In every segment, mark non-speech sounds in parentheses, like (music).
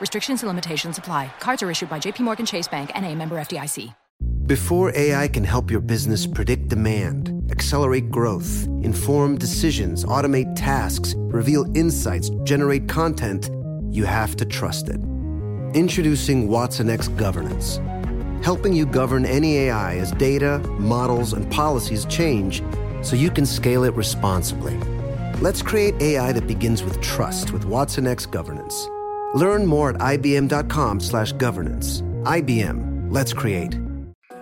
Restrictions and limitations apply. Cards are issued by JPMorgan Chase Bank and a member FDIC. Before AI can help your business predict demand, accelerate growth, inform decisions, automate tasks, reveal insights, generate content, you have to trust it. Introducing Watson X Governance, helping you govern any AI as data, models, and policies change so you can scale it responsibly. Let's create AI that begins with trust with Watson X Governance. Learn more at ibm.com/governance. IBM. Let's create.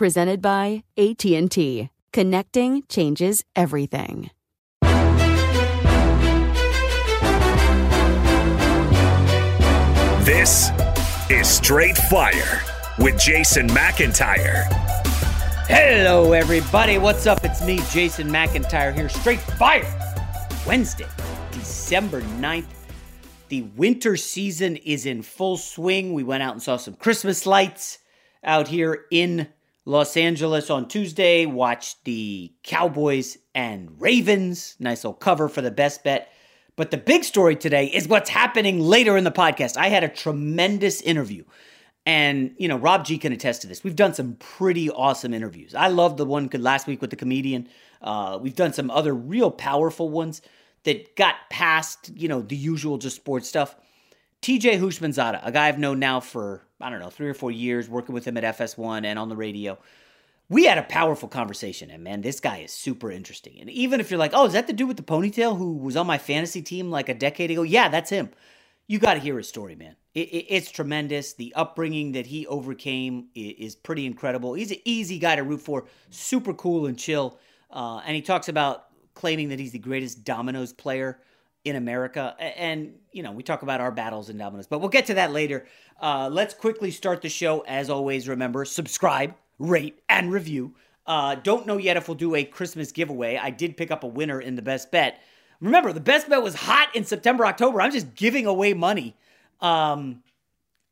presented by AT&T. Connecting changes everything. This is Straight Fire with Jason McIntyre. Hello, everybody. What's up? It's me, Jason McIntyre, here. Straight Fire. Wednesday, December 9th. The winter season is in full swing. We went out and saw some Christmas lights out here in Los Angeles on Tuesday. Watch the Cowboys and Ravens. Nice little cover for the best bet. But the big story today is what's happening later in the podcast. I had a tremendous interview. And, you know, Rob G can attest to this. We've done some pretty awesome interviews. I loved the one last week with the comedian. Uh, we've done some other real powerful ones that got past, you know, the usual just sports stuff. TJ Houshmandzadeh, a guy I've known now for, I don't know, three or four years, working with him at FS1 and on the radio. We had a powerful conversation, and man, this guy is super interesting. And even if you're like, oh, is that the dude with the ponytail who was on my fantasy team like a decade ago? Yeah, that's him. You got to hear his story, man. It, it, it's tremendous. The upbringing that he overcame is, pretty incredible. He's an easy guy to root for, super cool and chill. Uh, and he talks about claiming that he's the greatest dominoes player in America. And, you know, we talk about our battles in dominoes, but we'll get to that later. Uh, let's quickly start the show. As always, remember, subscribe, rate, and review. Uh, don't know yet if we'll do a Christmas giveaway. I did pick up a winner in the best bet. Remember, the best bet was hot in September, October. I'm just giving away money. Um,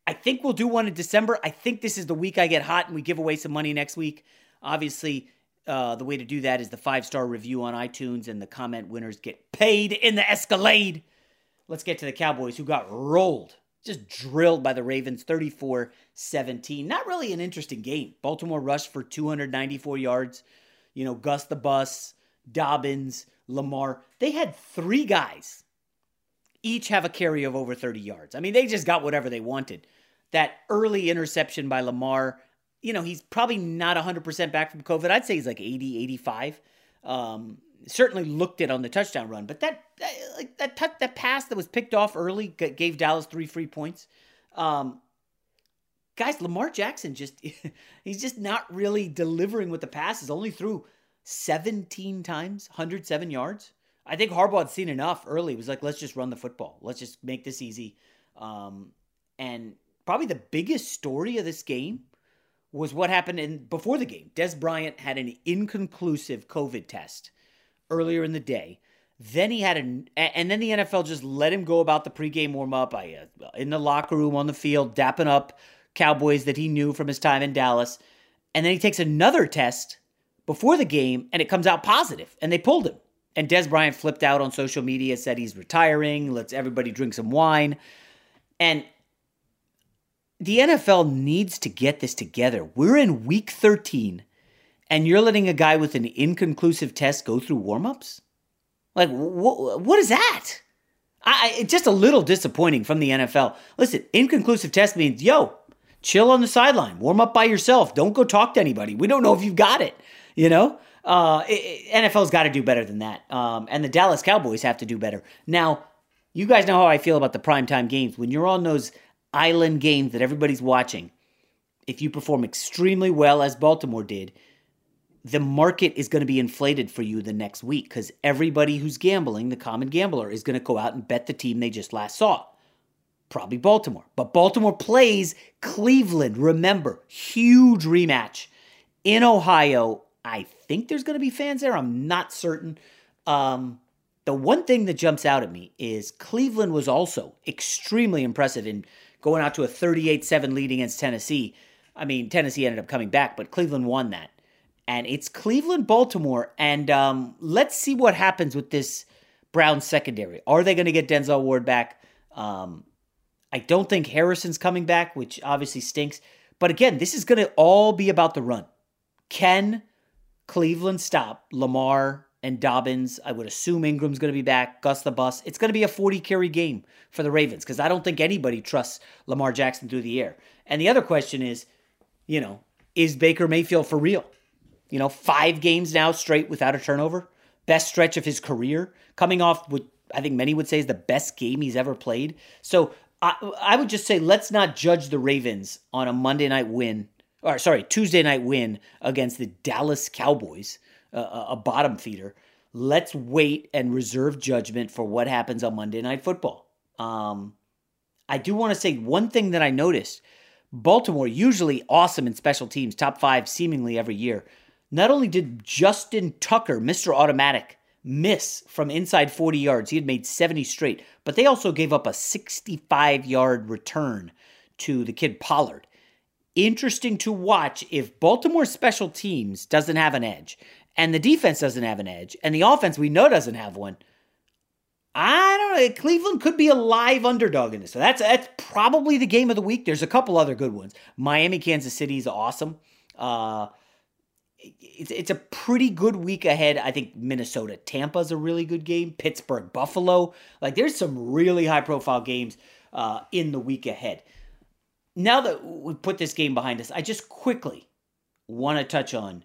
I think we'll do one in December. I think this is the week I get hot and we give away some money next week. Obviously, uh, the way to do that is the five star review on iTunes, and the comment winners get paid in the Escalade. Let's get to the Cowboys, who got rolled, just drilled by the Ravens 34 17. Not really an interesting game. Baltimore rushed for 294 yards. You know, Gus the Bus, Dobbins, Lamar. They had three guys each have a carry of over 30 yards. I mean, they just got whatever they wanted. That early interception by Lamar you know, he's probably not 100% back from COVID. I'd say he's like 80, 85. Um, certainly looked it on the touchdown run, but that that, like that that pass that was picked off early gave Dallas three free points. Um, guys, Lamar Jackson just (laughs) he's just not really delivering with the passes. Only threw 17 times, 107 yards. I think Harbaugh had seen enough early. Was like, let's just run the football. Let's just make this easy. Um, and probably the biggest story of this game was what happened in before the game. Dez Bryant had an inconclusive COVID test earlier in the day. Then he had an, and then the NFL just let him go about the pregame warm up uh, in the locker room on the field, dapping up Cowboys that he knew from his time in Dallas. And then he takes another test before the game and it comes out positive and they pulled him. And Dez Bryant flipped out on social media, said he's retiring, lets everybody drink some wine. And the NFL needs to get this together. We're in week 13 and you're letting a guy with an inconclusive test go through warmups? Like, wh- what is that? I, it's just a little disappointing from the NFL. Listen, inconclusive test means, yo, chill on the sideline, warm up by yourself. Don't go talk to anybody. We don't know if you've got it. You know, uh, NFL's got to do better than that, um, and the Dallas Cowboys have to do better. Now, you guys know how I feel about the primetime games. When you're on those island games that everybody's watching, if you perform extremely well as Baltimore did, the market is going to be inflated for you the next week because everybody who's gambling, the common gambler, is going to go out and bet the team they just last saw. Probably Baltimore. But Baltimore plays Cleveland. Remember, huge rematch in Ohio. I think there's going to be fans there. I'm not certain. Um, the one thing that jumps out at me is Cleveland was also extremely impressive in going out to a 38 7 lead against Tennessee. I mean, Tennessee ended up coming back, but Cleveland won that and it's Cleveland Baltimore. And um, let's see what happens with this Brown secondary. Are they going to get Denzel Ward back? Um, I don't think Harrison's coming back, which obviously stinks. But again, this is going to all be about the run. Can Cleveland stop Lamar and Dobbins? I would assume Ingram's going to be back. Gus the bus. It's going to be a 40 carry game for the Ravens because I don't think anybody trusts Lamar Jackson through the air. And the other question is, you know, is Baker Mayfield for real? You know, five games now straight without a turnover. Best stretch of his career, coming off what I think many would say is the best game he's ever played. So I, I would just say let's not judge the Ravens on a Monday night win, or sorry, Tuesday night win against the Dallas Cowboys, uh, a bottom feeder. Let's wait and reserve judgment for what happens on Monday Night Football. Um, I do want to say one thing that I noticed Baltimore, usually awesome in special teams, top five seemingly every year. Not only did Justin Tucker, Mr. Automatic, miss from inside 40 yards, he had made 70 straight, but they also gave up a 65 yard return to the kid Pollard. Interesting to watch if Baltimore special teams doesn't have an edge and the defense doesn't have an edge and the offense we know doesn't have one. I don't know. Cleveland could be a live underdog in this. So that's that's probably the game of the week. There's a couple other good ones. Miami, Kansas City is awesome. Uh, it's it's a pretty good week ahead. I think Minnesota, Tampa's a really good game. Pittsburgh, Buffalo, like there's some really high profile games uh, in the week ahead. Now that we put this game behind us, I just quickly want to touch on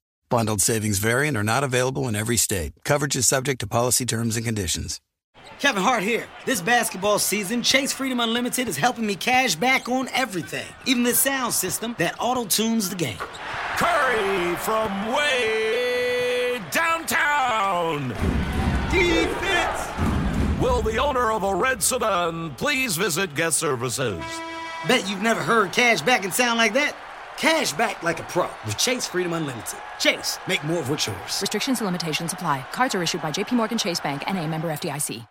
Bundled savings variant are not available in every state. Coverage is subject to policy terms and conditions. Kevin Hart here. This basketball season, Chase Freedom Unlimited is helping me cash back on everything, even the sound system that auto tunes the game. Curry from way downtown. Defense. Will the owner of a red sedan please visit guest services? Bet you've never heard cash back and sound like that. Cash back like a pro with Chase Freedom Unlimited. Chase, make more of what's yours. Restrictions and limitations apply. Cards are issued by JPMorgan Chase Bank and a member FDIC.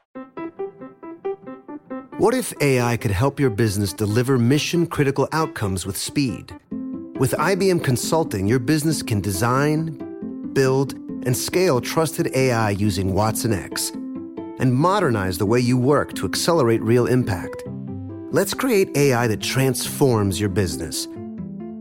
What if AI could help your business deliver mission critical outcomes with speed? With IBM Consulting, your business can design, build, and scale trusted AI using Watson X and modernize the way you work to accelerate real impact. Let's create AI that transforms your business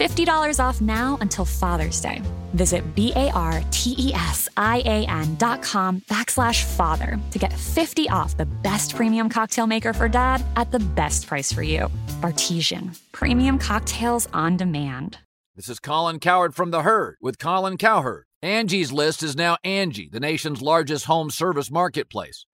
$50 off now until Father's Day. Visit B-A-R-T-E-S-I-A-N dot com backslash father to get 50 off the best premium cocktail maker for dad at the best price for you. Bartesian. Premium cocktails on demand. This is Colin Cowherd from The Herd with Colin Cowherd. Angie's List is now Angie, the nation's largest home service marketplace.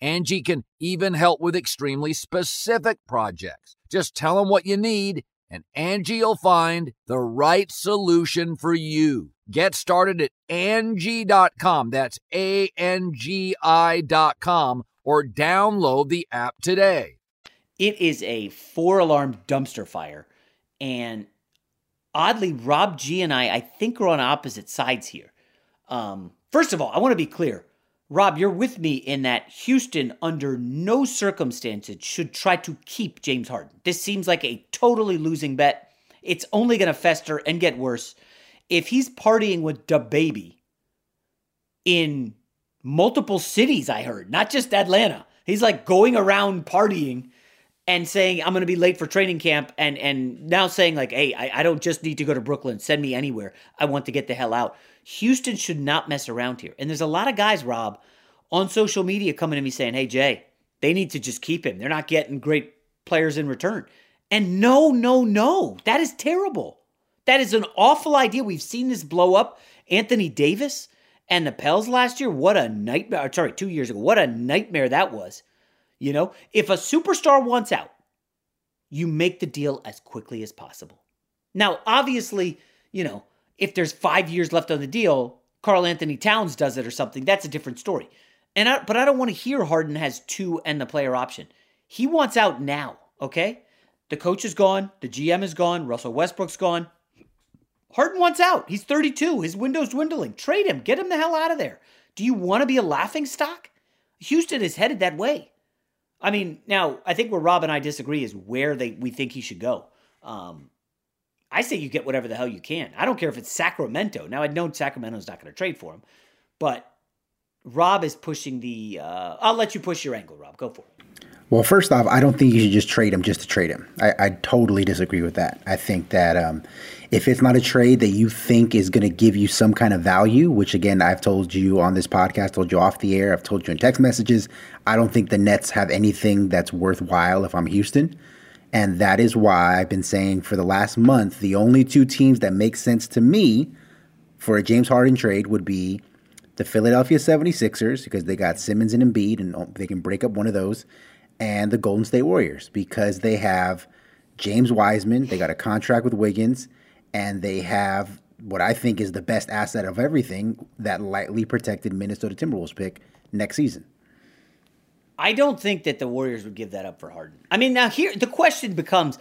Angie can even help with extremely specific projects. Just tell them what you need and Angie will find the right solution for you. Get started at Angie.com. That's A-N-G-I dot com or download the app today. It is a four alarm dumpster fire. And oddly, Rob G and I, I think, are on opposite sides here. Um, first of all, I want to be clear. Rob, you're with me in that Houston, under no circumstances, should try to keep James Harden. This seems like a totally losing bet. It's only going to fester and get worse. If he's partying with the baby in multiple cities, I heard, not just Atlanta, he's like going around partying and saying, I'm going to be late for training camp, and, and now saying, like, hey, I, I don't just need to go to Brooklyn, send me anywhere. I want to get the hell out. Houston should not mess around here. And there's a lot of guys, Rob, on social media coming to me saying, hey, Jay, they need to just keep him. They're not getting great players in return. And no, no, no. That is terrible. That is an awful idea. We've seen this blow up. Anthony Davis and the Pels last year, what a nightmare. Sorry, two years ago, what a nightmare that was. You know, if a superstar wants out, you make the deal as quickly as possible. Now, obviously, you know, if there's five years left on the deal, Karl-Anthony Towns does it or something. That's a different story. And I, but I don't want to hear Harden has two and the player option. He wants out now. Okay, the coach is gone, the GM is gone, Russell Westbrook's gone. Harden wants out. He's 32. His window's dwindling. Trade him. Get him the hell out of there. Do you want to be a laughing stock? Houston is headed that way. I mean, now I think where Rob and I disagree is where they we think he should go. Um, I say you get whatever the hell you can. I don't care if it's Sacramento. Now I know Sacramento's not going to trade for him, but Rob is pushing the. Uh, I'll let you push your angle, Rob. Go for it. Well, first off, I don't think you should just trade him just to trade him. I, I totally disagree with that. I think that um, if it's not a trade that you think is going to give you some kind of value, which again, I've told you on this podcast, told you off the air, I've told you in text messages, I don't think the Nets have anything that's worthwhile if I'm Houston. And that is why I've been saying for the last month the only two teams that make sense to me for a James Harden trade would be the Philadelphia 76ers, because they got Simmons and Embiid, and oh, they can break up one of those, and the Golden State Warriors, because they have James Wiseman, they got a contract with Wiggins, and they have what I think is the best asset of everything that lightly protected Minnesota Timberwolves pick next season. I don't think that the Warriors would give that up for Harden. I mean, now here the question becomes,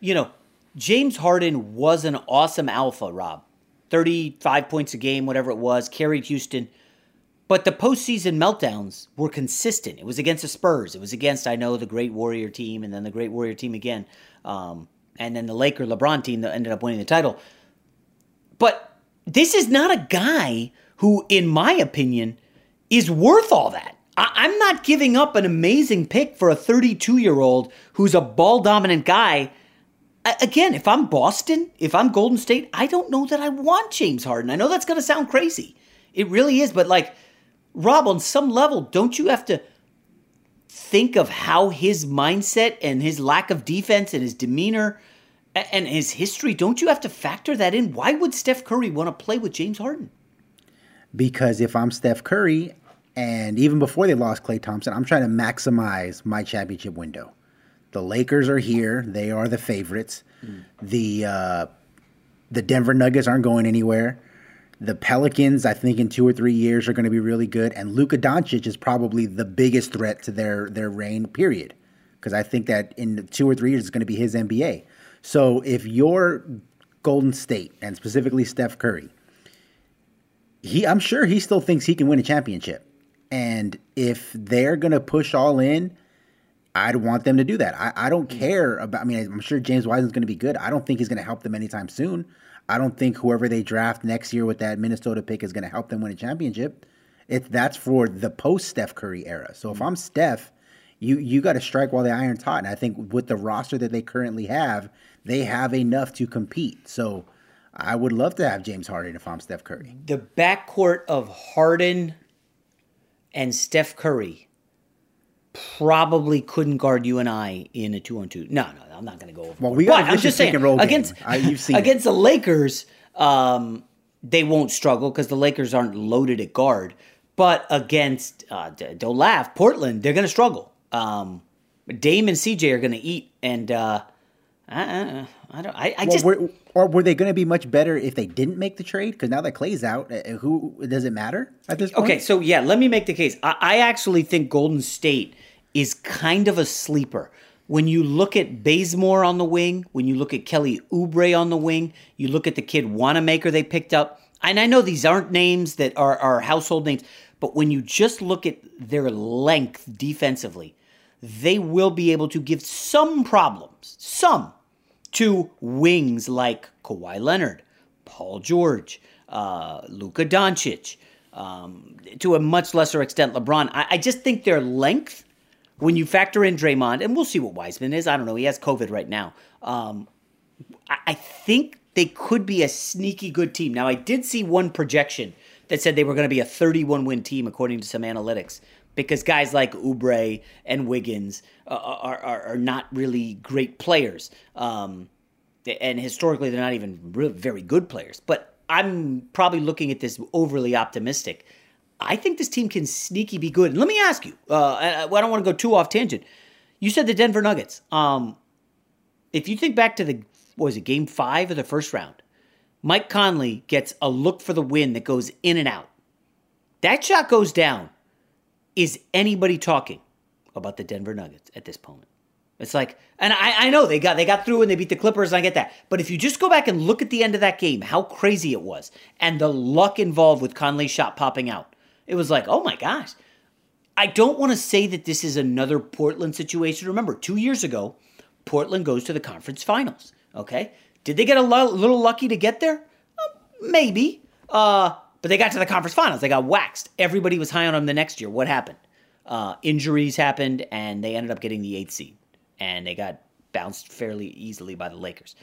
you know, James Harden was an awesome alpha, Rob. 35 points a game, whatever it was, carried Houston. But the postseason meltdowns were consistent. It was against the Spurs. It was against, I know, the great Warrior team, and then the great Warrior team again, um, and then the Laker LeBron team that ended up winning the title. But this is not a guy who, in my opinion, is worth all that. I- am not giving up an amazing pick for a 32 year old who's a ball dominant guy. I- again, if I'm Boston, if I'm Golden State, I don't know that I want James Harden. I know that's going to sound crazy. It really is, but like, Rob, on some level, don't you have to think of how his mindset and his lack of defense and his demeanor and his history, don't you have to factor that in? Why would Steph Curry want to play with James Harden? Because if I'm Steph Curry, and even before they lost Klay Thompson, I'm trying to maximize my championship window. The Lakers are here; they are the favorites. Mm. The uh, the Denver Nuggets aren't going anywhere. The Pelicans, I think, in two or three years are going to be really good, and Luka Doncic is probably the biggest threat to their their reign. Period, because I think that in two or three years it's going to be his NBA. So if you're Golden State and specifically Steph Curry, he I'm sure he still thinks he can win a championship. And if they're going to push all in, I'd want them to do that. I, I don't care about, I mean, I'm sure James Wiseman's going to be good. I don't think he's going to help them anytime soon. I don't think whoever they draft next year with that Minnesota pick is going to help them win a championship. It, that's for the post Steph Curry era. So if mm. I'm Steph, you you got to strike while the iron's hot. And I think with the roster that they currently have, they have enough to compete. So I would love to have James Harden if I'm Steph Curry. The backcourt of Harden, and Steph Curry probably couldn't guard you and I in a two on two. No, no, I'm not going to go over. Well, we got. I'm just saying against you've seen against it. the Lakers, um, they won't struggle because the Lakers aren't loaded at guard. But against, uh, don't laugh, Portland, they're going to struggle. Um, Dame and CJ are going to eat, and uh, I, I, don't. I, I well, just. Or were they going to be much better if they didn't make the trade? Because now that Klay's out, uh, who does it matter at this point? Okay, so yeah, let me make the case. I, I actually think Golden State is kind of a sleeper. When you look at Bazemore on the wing, when you look at Kelly Oubre on the wing, you look at the kid Wanamaker they picked up, and I know these aren't names that are, are household names, but when you just look at their length defensively, they will be able to give some problems, some to wings like Kawhi Leonard, Paul George, uh, Luka Doncic, um, to a much lesser extent LeBron. I, I, just think their length, when you factor in Draymond, and we'll see what Wiseman is. I don't know. He has COVID right now. Um, I, I think they could be a sneaky good team. Now, I did see one projection that said they were going to be a 31 win team according to some analytics because guys like Oubre and Wiggins uh, are, are, are, not really great players. Um, and historically, they're not even very good players. But I'm probably looking at this overly optimistic. I think this team can sneaky be good. And let me ask you, uh, I, I don't want to go too off tangent. You said the Denver Nuggets. Um, if you think back to the, was it, game five of the first round? Mike Conley gets a look for the win that goes in and out. That shot goes down is anybody talking about the Denver Nuggets at this point? It's like, and I, I know they got they got through and they beat the Clippers, and I get that. But if you just go back and look at the end of that game, how crazy it was, and the luck involved with Conley's shot popping out, it was like, oh my gosh. I don't want to say that this is another Portland situation. Remember, two years ago, Portland goes to the conference finals. Okay, did they get a little lucky to get there? Uh, maybe. Uh, but they got to the conference finals. They got waxed. Everybody was high on them the next year. What happened? Uh, injuries happened, and they ended up getting the eighth seed. And they got bounced fairly easily by the Lakers.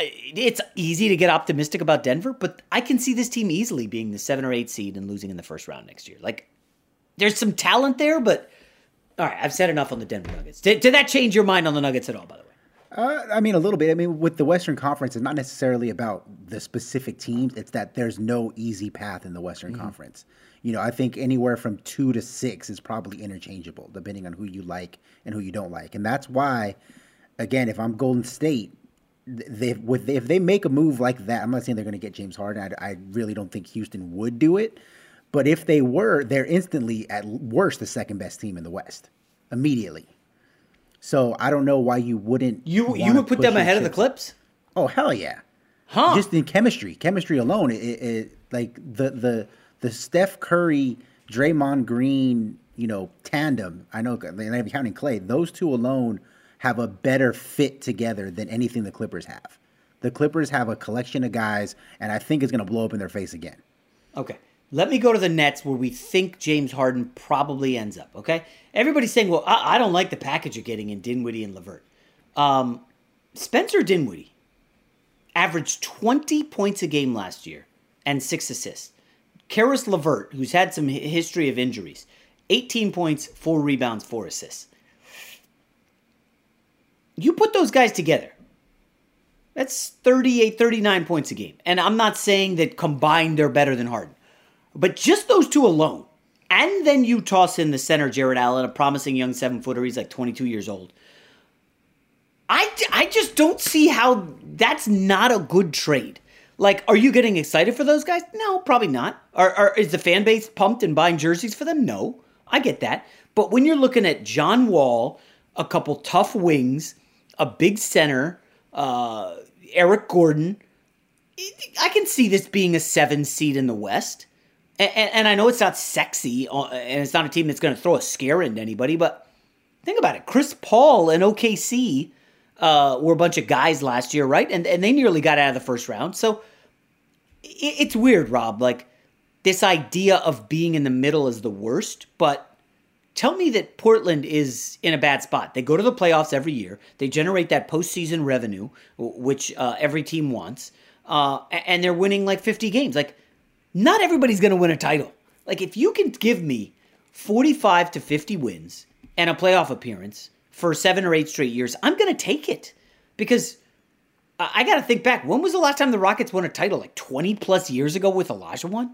It's easy to get optimistic about Denver, but I can see this team easily being the seven or eight seed and losing in the first round next year. Like, there's some talent there, but all right, I've said enough on the Denver Nuggets. Did, did that change your mind on the Nuggets at all, by the way? Uh, I mean, a little bit. I mean, with the Western Conference, it's not necessarily about the specific teams. It's that there's no easy path in the Western mm-hmm. Conference. You know, I think anywhere from two to six is probably interchangeable, depending on who you like and who you don't like. And that's why, again, if I'm Golden State, they with if they make a move like that, I'm not saying they're going to get James Harden. I, I really don't think Houston would do it. But if they were, they're instantly at worst the second best team in the West immediately. So I don't know why you wouldn't. You you would put them ahead of the Clips? Oh hell yeah! Huh. Just in chemistry, chemistry alone, it, it, like the the the Steph Curry, Draymond Green, you know, tandem. I know they're not counting Klay. Those two alone have a better fit together than anything the Clippers have. The Clippers have a collection of guys, and I think it's going to blow up in their face again. Okay. Let me go to the Nets where we think James Harden probably ends up. Okay. Everybody's saying, well, I, I don't like the package you're getting in Dinwiddie and LeVert. Um, Spencer Dinwiddie averaged 20 points a game last year and six assists. Caris LeVert, who's had some history of injuries, 18 points, four rebounds, four assists. You put those guys together. That's 38, 39 points a game. And I'm not saying that combined they're better than Harden. But just those two alone, and then you toss in the center, Jarrett Allen, a promising young seven footer. He's like 22 years old. I, I just don't see how that's not a good trade. Like, are you getting excited for those guys? No, probably not. Are, are, is the fan base pumped and buying jerseys for them? No, I get that. But when you're looking at John Wall, a couple tough wings, a big center, uh, Eric Gordon, I can see this being a seven seed in the West. And, and, I know it's not sexy, uh, and it's not a team that's going to throw a scare into anybody, but think about it. Chris Paul and OKC uh, were a bunch of guys last year, right? And and they nearly got out of the first round. So it, it's weird, Rob. Like this idea of being in the middle is the worst, but tell me that Portland is in a bad spot. They go to the playoffs every year. They generate that postseason revenue, which uh, every team wants, uh, and they're winning like 50 games. Like, not everybody's going to win a title. Like, if you can give me 45 to 50 wins and a playoff appearance for seven or eight straight years, I'm going to take it because I got to think back. When was the last time the Rockets won a title? Like 20 plus years ago with Olajuwon?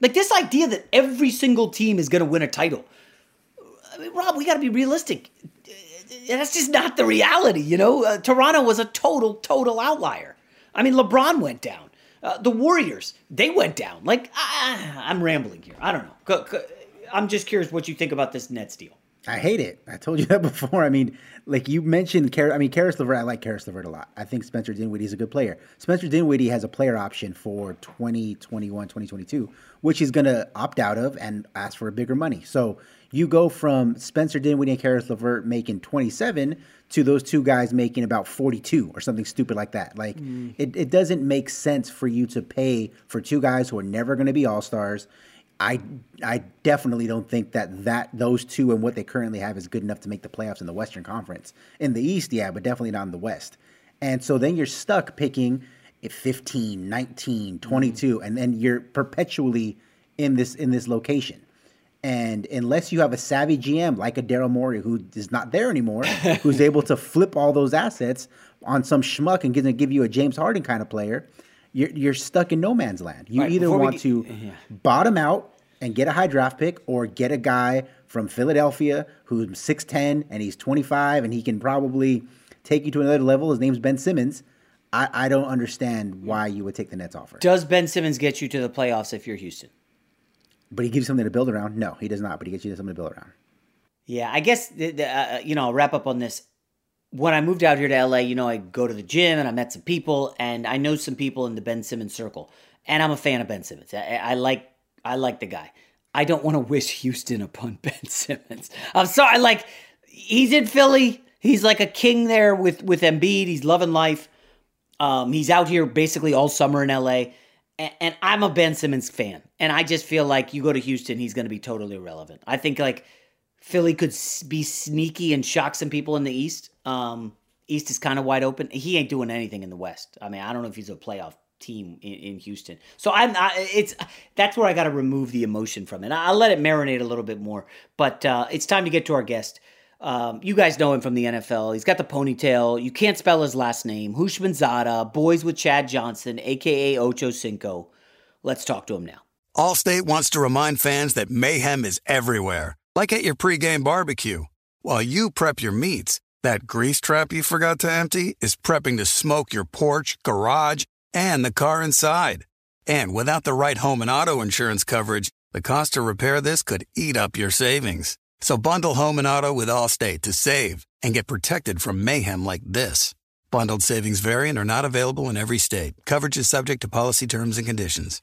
Like this idea that every single team is going to win a title. I mean, Rob, we got to be realistic. That's just not the reality, you know? Uh, Toronto was a total, total outlier. I mean, LeBron went down. Uh, the Warriors, they went down. Like, I'm rambling here. I don't know. I'm just curious what you think about this Nets deal. I hate it. I told you (laughs) that before. I mean, like you mentioned, Car- I mean, Caris LeVert. I like Caris LeVert a lot. I think Spencer Dinwiddie is a good player. Spencer Dinwiddie has a player option for 2021, 2022, which he's going to opt out of and ask for a bigger money. So you go from Spencer Dinwiddie and Caris LeVert making 27 to those two guys making about 42 or something stupid like that. Like mm. it, it doesn't make sense for you to pay for two guys who are never going to be all stars I I definitely don't think that that those two and what they currently have is good enough to make the playoffs in the Western Conference. In the East, yeah, but definitely not in the West. And so then you're stuck picking at 15, 19, 22 mm-hmm. and then you're perpetually in this in this location. And unless you have a savvy GM like a Daryl Morey who is not there anymore, (laughs) who's able to flip all those assets on some schmuck and going give you a James Harden kind of player, you're, you're stuck in no man's land. You right, either want get, to yeah. bottom out and get a high draft pick or get a guy from Philadelphia who's 6'10 and he's 25 and he can probably take you to another level. His name's Ben Simmons. I, I don't understand why you would take the Nets offer. Does Ben Simmons get you to the playoffs if you're Houston? But he gives you something to build around? No, he does not, but he gets you something to build around. Yeah, I guess, uh, you know, I'll wrap up on this when I moved out here to LA, you know, I go to the gym and I met some people, and I know some people in the Ben Simmons circle, and I'm a fan of Ben Simmons. I, I like I like the guy. I don't want to wish Houston upon (laughs) Ben Simmons. I'm sorry, like he's in Philly. He's like a king there with with Embiid. He's loving life. Um, he's out here basically all summer in LA, and, I'm a Ben Simmons fan, and I just feel like you go to Houston, he's going to be totally irrelevant. I think like Philly could be sneaky and shock some people in the East. Um, East is kind of wide open. He ain't doing anything in the West. I mean, I don't know if he's a playoff team in, in Houston. So I'm I, it's that's where I got to remove the emotion from it. I'll let it marinate a little bit more. But uh, it's time to get to our guest. Um, you guys know him from the NFL. He's got the ponytail. You can't spell his last name. Houshmandzadeh, boys with Chad Johnson, aka Ocho Cinco. Let's talk to him now. Allstate wants to remind fans that mayhem is everywhere like at your pregame barbecue. While you prep your meats, that grease trap you forgot to empty is prepping to smoke your porch, garage, and the car inside. And without the right home and auto insurance coverage, the cost to repair this could eat up your savings. So bundle home and auto with Allstate to save and get protected from mayhem like this. Bundled savings variant are not available in every state. Coverage is subject to policy terms and conditions.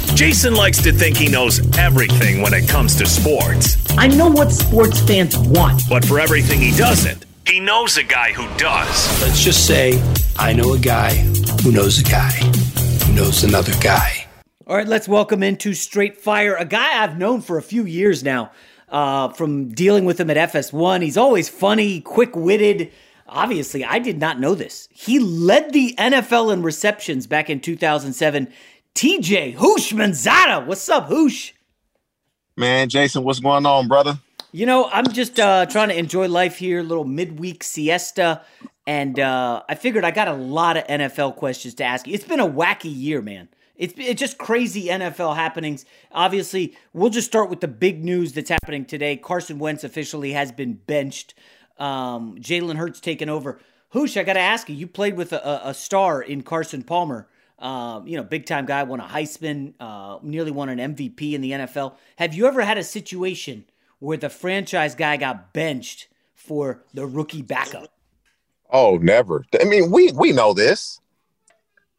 Jason likes to think he knows everything when it comes to sports. I know what sports fans want. But for everything he doesn't, he knows a guy who does. Let's just say I know a guy who knows a guy who knows another guy. All right, let's welcome into Straight Fire a guy I've known for a few years now. Uh, from dealing with him at FS1, he's always funny, quick witted. Obviously, I did not know this. He led the NFL in receptions back in 2007. TJ Houshmandzadeh. What's up, Hoosh? Man, Jason, what's going on, brother? You know, I'm just uh, trying to enjoy life here, little midweek siesta. And uh, I figured I got a lot of NFL questions to ask you. It's been a wacky year, man. It's, it's just crazy NFL happenings. Obviously, we'll just start with the big news that's happening today. Carson Wentz officially has been benched. Um, Jalen Hurts taken over. Hoosh, I got to ask you, you played with a, a star in Carson Palmer. Um, you know, big time guy, won a Heisman, uh, nearly won an MVP in the NFL. Have you ever had a situation where the franchise guy got benched for the rookie backup? Oh, never. I mean, we we know this.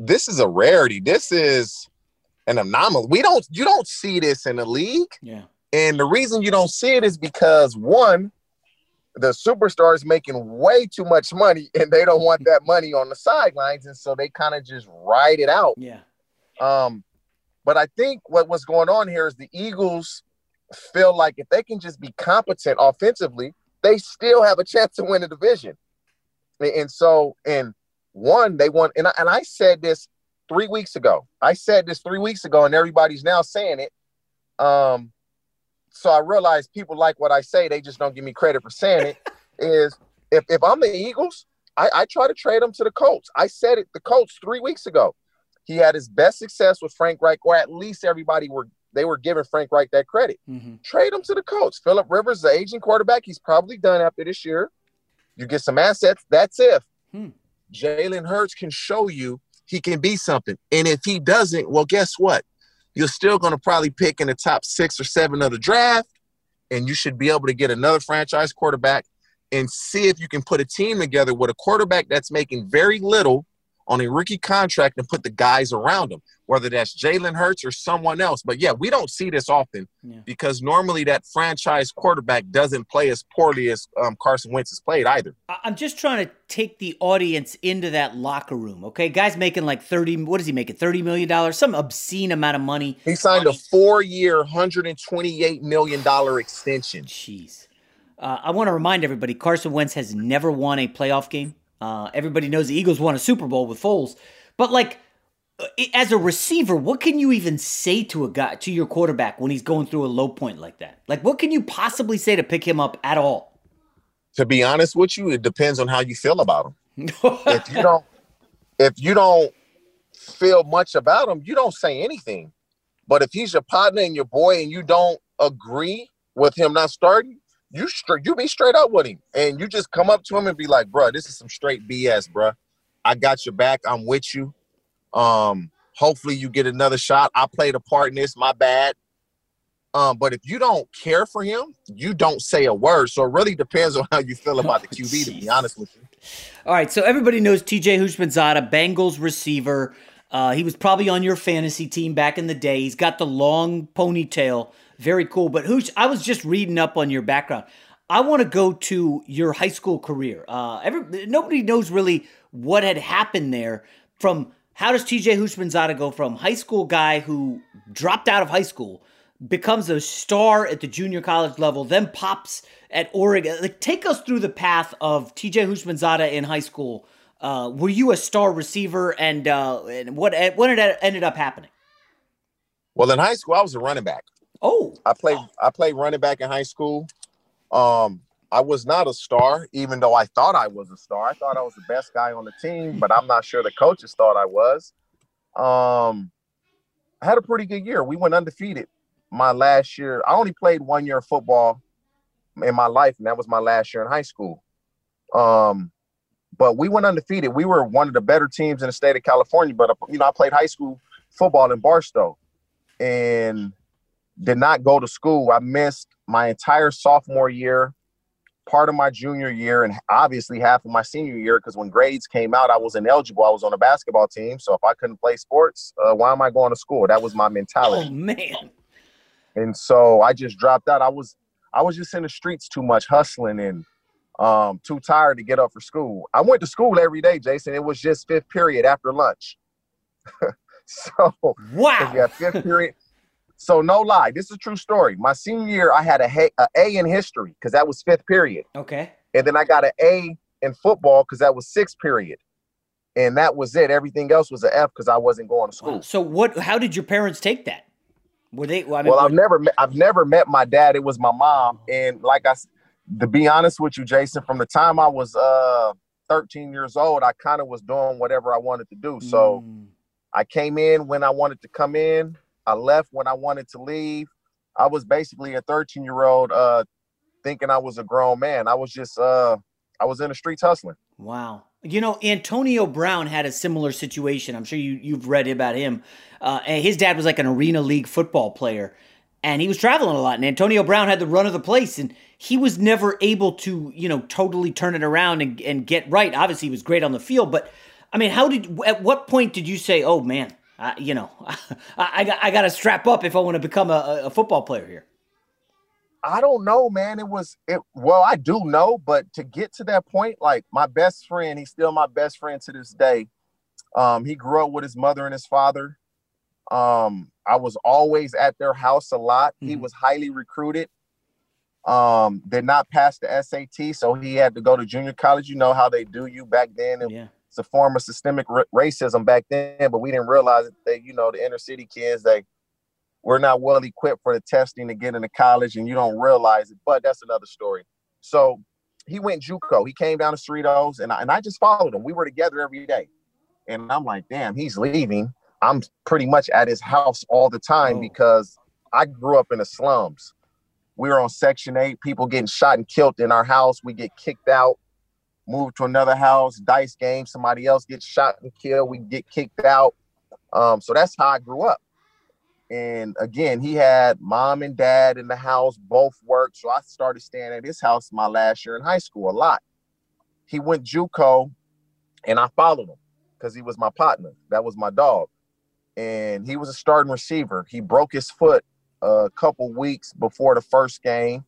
This is a rarity. This is an anomaly. We don't you don't see this in the league. Yeah. And the reason you don't see it is because one, the superstars making way too much money (laughs) and they don't want (laughs) that money on the sidelines and so they kind of just ride it out yeah um but i think what what's going on here is the eagles feel like if they can just be competent offensively, they still have a chance to win the division. And so, and one, they won. And I, and I said this three weeks ago. I said this three weeks ago, and everybody's now saying it. Um, so I realized people like what I say. They just don't give me credit for saying it. (laughs) is if, if I'm the Eagles, I, I try to trade him to the Colts. I said it the Colts three weeks ago. He had his best success with Frank Reich, or at least everybody were they were giving Frank Reich that credit. Mm-hmm. Trade him to the Colts. Philip Rivers, the aging quarterback, he's probably done after this year. You get some assets. That's if hmm. Jalen Hurts can show you he can be something. And if he doesn't, well, guess what? You're still going to probably pick in the top six or seven of the draft, and you should be able to get another franchise quarterback and see if you can put a team together with a quarterback that's making very little on a rookie contract and put the guys around him, whether that's Jalen Hurts or someone else. But yeah, we don't see this often yeah. because normally that franchise quarterback doesn't play as poorly as um, Carson Wentz has played either. I'm just trying to take the audience into that locker room. Okay, guys making like thirty. What is he making? Thirty million dollars, some obscene amount of money. He signed money. a four-year, hundred and twenty-eight million dollar extension. Jeez. Uh, I want to remind everybody: Carson Wentz has never won a playoff game uh, everybody knows the Eagles won a Super Bowl with Foles, but like as a receiver, what can you even say to a guy to your quarterback when he's going through a low point like that? Like, what can you possibly say to pick him up at all? To be honest with you, it depends on how you feel about him. (laughs) if you don't, if you don't feel much about him, you don't say anything. But if he's your partner and your boy, and you don't agree with him not starting, you straight you be straight up with him and you just come up to him and be like, bro, this is some straight BS, bro. I got your back. I'm with you. Um, hopefully you get another shot. I played a part in this, my bad. Um, but if you don't care for him, you don't say a word. So it really depends on (laughs) how you feel about the QB, to be honest with you. All right, so everybody knows TJ Houshmandzadeh, Bengals receiver. Uh, he was probably on your fantasy team back in the day. He's got the long ponytail. Very cool. But who's I was just reading up on your background. I want to go to your high school career. Uh, every, nobody knows really what had happened there. From how does TJ Houshmandzadeh go from high school guy who dropped out of high school, becomes a star at the junior college level, then pops at Oregon? Like, take us through the path of TJ Houshmandzadeh in high school. Uh, were you a star receiver, and, uh, and what what ended up happening? Well, in high school, I was a running back. Oh, I played I played running back in high school. Um, I was not a star, even though I thought I was a star. I thought I was the best guy on the team, but I'm not sure the coaches thought I was. Um, I had a pretty good year. We went undefeated my last year. I only played one year of football in my life, and that was my last year in high school. Um, but we went undefeated. We were one of the better teams in the state of California. But you know, I played high school football in Barstow, and did not go to school. I missed my entire sophomore year, part of my junior year, and obviously half of my senior year because when grades came out, I was ineligible. I was on a basketball team. So if I couldn't play sports, uh, why am I going to school? That was my mentality. Oh, man. And so I just dropped out. I was I was just in the streets too much hustling and um, too tired to get up for school. I went to school every day, Jason. It was just fifth period after lunch. (laughs) so wow, yeah, fifth period. So no lie, this is a true story. My senior year, I had a, a, a in history because that was fifth period. Okay. And then I got an A in football because that was sixth period, and that was it. Everything else was an F because I wasn't going to school. Wow. So what? How did your parents take that? Were they? Well, I mean, well I've never met, I've never met my dad. It was my mom, and like I, to be honest with you, Jason, from the time I was uh 13 years old, I kind of was doing whatever I wanted to do. So. Mm. I came in when I wanted to come in. I left when I wanted to leave. I was basically a 13 year old uh, thinking I was a grown man. I was just uh, I was in the streets hustling. Wow. You know, Antonio Brown had a similar situation. I'm sure you you've read about him. Uh, his dad was like an arena league football player, and he was traveling a lot. And Antonio Brown had the run of the place, and he was never able to, you know, totally turn it around and, and get right. Obviously, he was great on the field, but I mean, how did? At what point did you say, "Oh man, I, you know, (laughs) I, I, got, I got to strap up if I want to become a, a football player here. I don't know, man. It was it. Well, I do know, but to get to that point, like my best friend, he's still my best friend to this day. Um, he grew up with his mother and his father. Um, I was always at their house a lot. Mm-hmm. He was highly recruited. Um, did not pass the SAT, so he had to go to junior college. You know how they do you back then. Yeah. It's a form of systemic r- racism back then, but we didn't realize that you know the inner city kids they we're not well equipped for the testing to get into college, and you don't realize it. But that's another story. So he went JUCO. He came down to Cerritos, and I, and I just followed him. We were together every day, and I'm like, damn, he's leaving. I'm pretty much at his house all the time oh. because I grew up in the slums. We were on Section 8, people getting shot and killed in our house. We get kicked out, move to another house, dice game, somebody else gets shot and killed, we get kicked out. Um, so that's how I grew up. And again, he had mom and dad in the house, both worked. So I started staying at his house my last year in high school a lot. He went JUCO and I followed him because he was my partner. That was my dog. And he was a starting receiver. He broke his foot a couple weeks before the first game.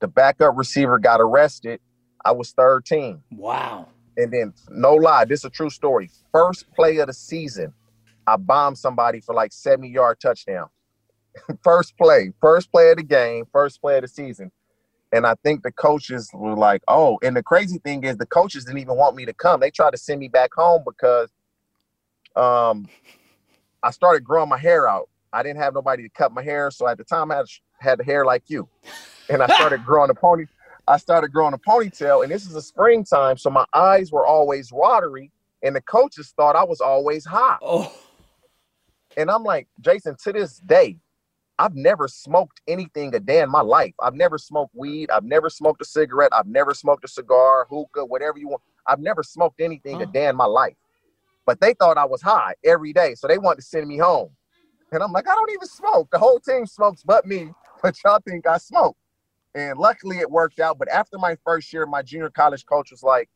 The backup receiver got arrested. I was third team. Wow. And then, no lie, this is a true story. First play of the season, I bombed somebody for like 70 yard touchdown. (laughs) first play, first play of the game, first play of the season. And I think the coaches were like, oh, and the crazy thing is the coaches didn't even want me to come. They tried to send me back home because um I started growing my hair out. I didn't have nobody to cut my hair. So at the time I had, had the hair like you. And I started (laughs) growing a pony. I started growing a ponytail, and this is a springtime, so my eyes were always watery, and the coaches thought I was always hot. Oh. And I'm like, Jason, to this day, I've never smoked anything a day in my life. I've never smoked weed. I've never smoked a cigarette. I've never smoked a cigar, hookah, whatever you want. I've never smoked anything a day in my life. But they thought I was high every day. So they wanted to send me home. And I'm like, I don't even smoke. The whole team smokes but me, (laughs) but y'all think I smoke. And luckily it worked out. But after my first year, my junior college coach was like,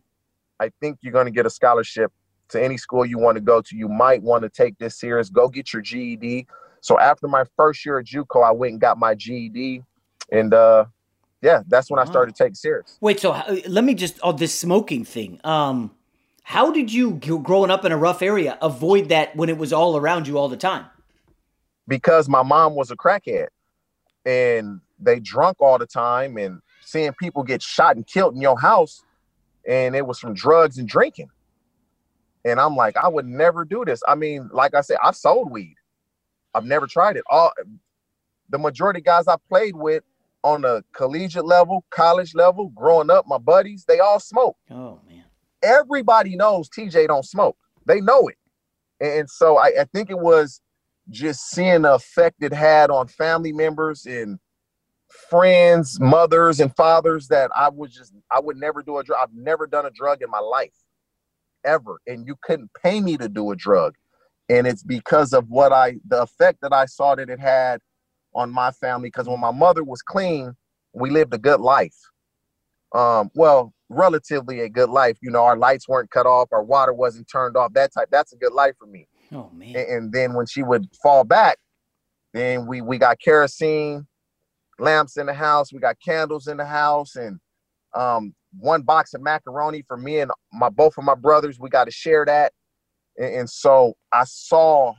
I think you're going to get a scholarship to any school you want to go to, you might want to take this serious. Go get your GED. So after my first year at JUCO, I went and got my GED, and uh, yeah, that's when I started taking serious. Wait, so uh, let me just oh this smoking thing. Um, how did you growing up in a rough area avoid that when it was all around you all the time? Because my mom was a crackhead, and they drunk all the time, and seeing people get shot and killed in your house, and it was from drugs and drinking. And I'm like, I would never do this. I mean, like I said, i've sold weed. I've never tried it. All the majority guys I played with on the collegiate level, college level, growing up, my buddies, they all smoke. Oh man. Everybody knows TJ don't smoke. They know it. And so I, I think it was just seeing the effect it had on family members and friends, mothers, and fathers that I would just I would never do a drug. I've never done a drug in my life ever. And you couldn't pay me to do a drug. And it's because of what I, the effect that I saw that it had on my family. Because when my mother was clean, we lived a good life. Um, well, relatively a good life. You know, our lights weren't cut off, our water wasn't turned off. That type. That's a good life for me. Oh man. And, and then when she would fall back, then we we got kerosene lamps in the house. We got candles in the house, and um, one box of macaroni for me and my both of my brothers. We got to share that. And, and, so I saw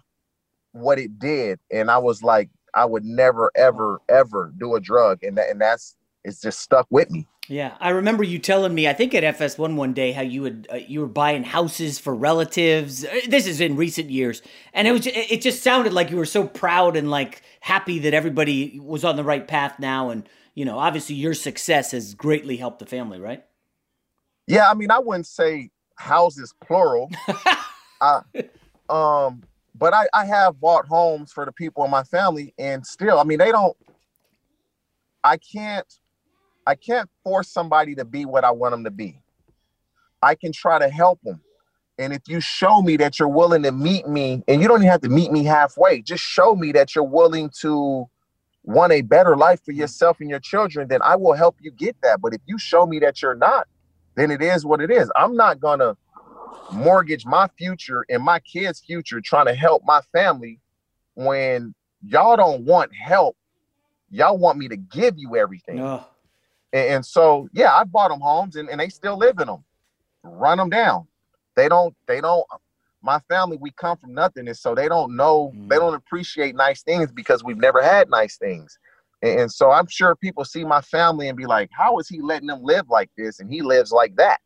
what it did, and I was like, I would never, ever, ever do a drug, and that and that's it's just stuck with me. Yeah, I remember you telling me, I think at FS1 one day, how you would uh, you were buying houses for relatives. Uh, this is in recent years, and it was it just sounded like you were so proud and like happy that everybody was on the right path now, and you know, obviously your success has greatly helped the family, right? Yeah, I mean, I wouldn't say houses plural. (laughs) I, um, but I, I have bought homes for the people in my family, and still, I mean, they don't. I can't, I can't force somebody to be what I want them to be. I can try to help them, and if you show me that you're willing to meet me, and you don't even have to meet me halfway, just show me that you're willing to want a better life for yourself and your children, then I will help you get that. But if you show me that you're not, then it is what it is. I'm not gonna mortgage my future and my kids' future trying to help my family when y'all don't want help. Y'all want me to give you everything. And, so, yeah, I bought them homes and, and they still live in them. Run them down. They don't, they don't, my family, we come from nothingness, so they don't know, mm. they don't appreciate nice things because we've never had nice things. And, and so I'm sure people see my family and be like, how is he letting them live like this? And he lives like that.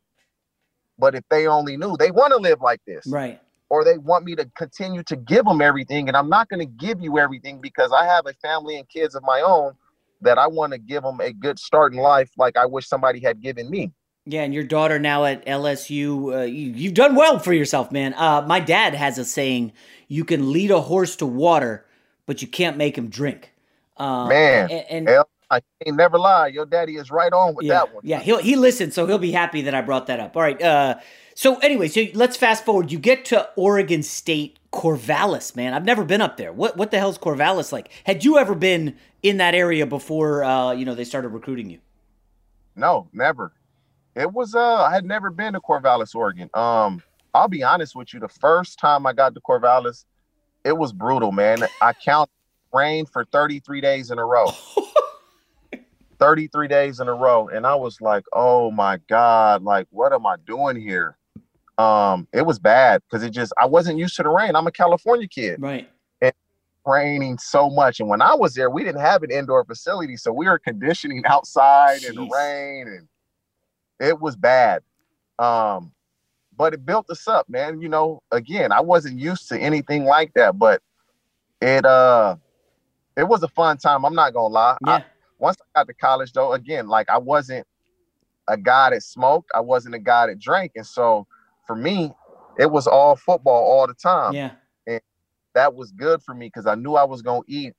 But if they only knew, they want to live like this. Right. Or they want me to continue to give them everything. And I'm not going to give you everything because I have a family and kids of my own that I want to give them a good start in life like I wish somebody had given me. Yeah, and your daughter now at LSU, uh, you, have done well for yourself, man. Uh, my dad has a saying: "You can lead a horse to water, but you can't make him drink." Uh, man, and, and I ain't never lie. Your daddy is right on with yeah, that one. Yeah, he'll he listens, so he'll be happy that I brought that up. All right. Uh, so anyway, so let's fast forward. You get to Oregon State Corvallis, man. I've never been up there. What what the hell's Corvallis like? Had you ever been in that area before? Uh, you know, they started recruiting you. No, never. It was uh I had never been to Corvallis, Oregon. Um, I'll be honest with you, the first time I got to Corvallis, it was brutal, man. I count rain for 33 days in a row. (laughs) 33 days in a row. And I was like, oh my God, like what am I doing here? Um, it was bad because it just I wasn't used to the rain. I'm a California kid. Right. And raining so much. And when I was there, we didn't have an indoor facility. So we were conditioning (laughs) outside Jeez. in the rain and it was bad. Um, but it built us up, man. You know, again, I wasn't used to anything like that, but it uh it was a fun time. I'm not gonna lie. Yeah. I, once I got to college though, again, like I wasn't a guy that smoked, I wasn't a guy that drank. And so for me, it was all football all the time. Yeah. And that was good for me because I knew I was gonna eat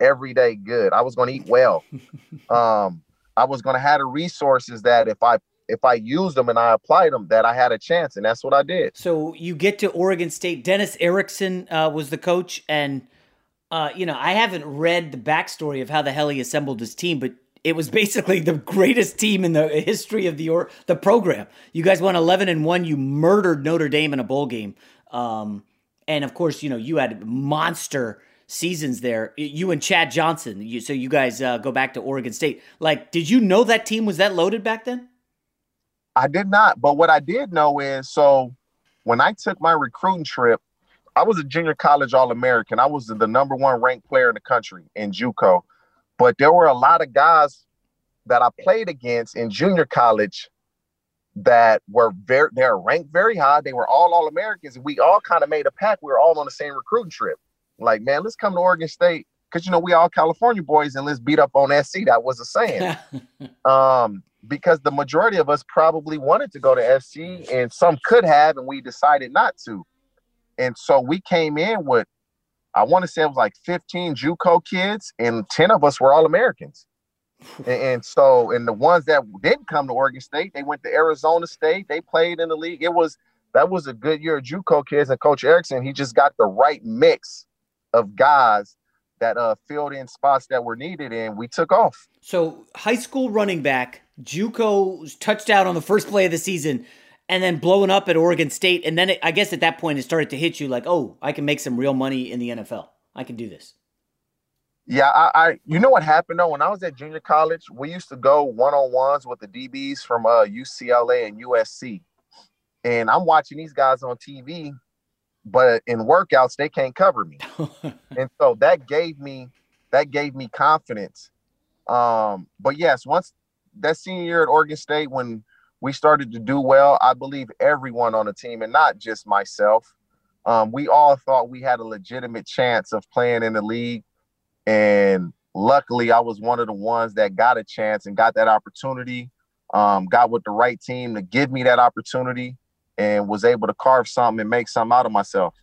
every day good. I was gonna eat well. (laughs) um I was going to have the resources that if I if I used them and I applied them, that I had a chance, and that's what I did. So you get to Oregon State. Dennis Erickson uh, was the coach, and uh, you know I haven't read the backstory of how the hell he assembled his team, but it was (laughs) basically the greatest team in the history of the or the program. You guys won eleven and one. You murdered Notre Dame in a bowl game, um, and of course, you know you had monster seasons there. You and Chad Johnson. You, so you guys uh, go back to Oregon State. Like, did you know that team was that loaded back then? I did not. But what I did know is so when I took my recruiting trip, I was a junior college All American. I was the number one ranked player in the country in JUCO. But there were a lot of guys that I played against in junior college that were very they're ranked very high. They were all All Americans, we all kind of made a pact. We were all on the same recruiting trip like, man, let's come to Oregon State because you know we all California boys and let's beat up on SC. That was a saying. (laughs) um, because the majority of us probably wanted to go to SC, and some could have, and we decided not to. And so we came in with, I want to say it was like 15 JUCO kids, and 10 of us were all Americans. and, (sighs) and so, and the ones that didn't come to Oregon State, they went to Arizona State. They played in the league. It was that was a good year of JUCO kids, and Coach Erickson, he just got the right mix of guys that uh, filled in spots that were needed, and we took off. So, high school running back, JUCO's touchdown on the first play of the season, and then blowing up at Oregon State, and then it, I guess at that point it started to hit you like, oh, I can make some real money in the NFL. I can do this. Yeah, I, I you know what happened though? When I was at junior college, we used to go one on ones with the DBs from uh, UCLA and USC, and I'm watching these guys on TV but in workouts they can't cover me. (laughs) And so that gave me that gave me confidence. Um but yes once that senior year at oregon state when we started to do well i believe everyone on the team and not just myself um, we all thought we had a legitimate chance of playing in the league and luckily i was one of the ones that got a chance and got that opportunity um, got with the right team to give me that opportunity and was able to carve something and make something out of myself.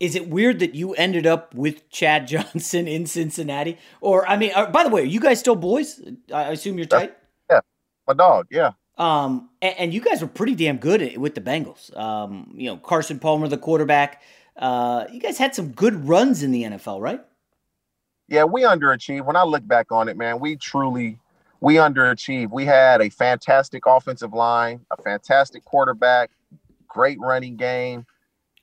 Is it weird that you ended up with Chad (laughs) Johnson in Cincinnati? Or I mean, uh, by the way, are you guys still boys? I assume you're tight. Yeah, my dog. Yeah. Um, and, and, you guys were pretty damn good with the Bengals. Um, you know, Carson Palmer, the quarterback. Uh, you guys had some good runs in the NFL, right? Yeah, we underachieved. When I look back on it, man, we truly we underachieved. We had a fantastic offensive line, a fantastic quarterback, great running game.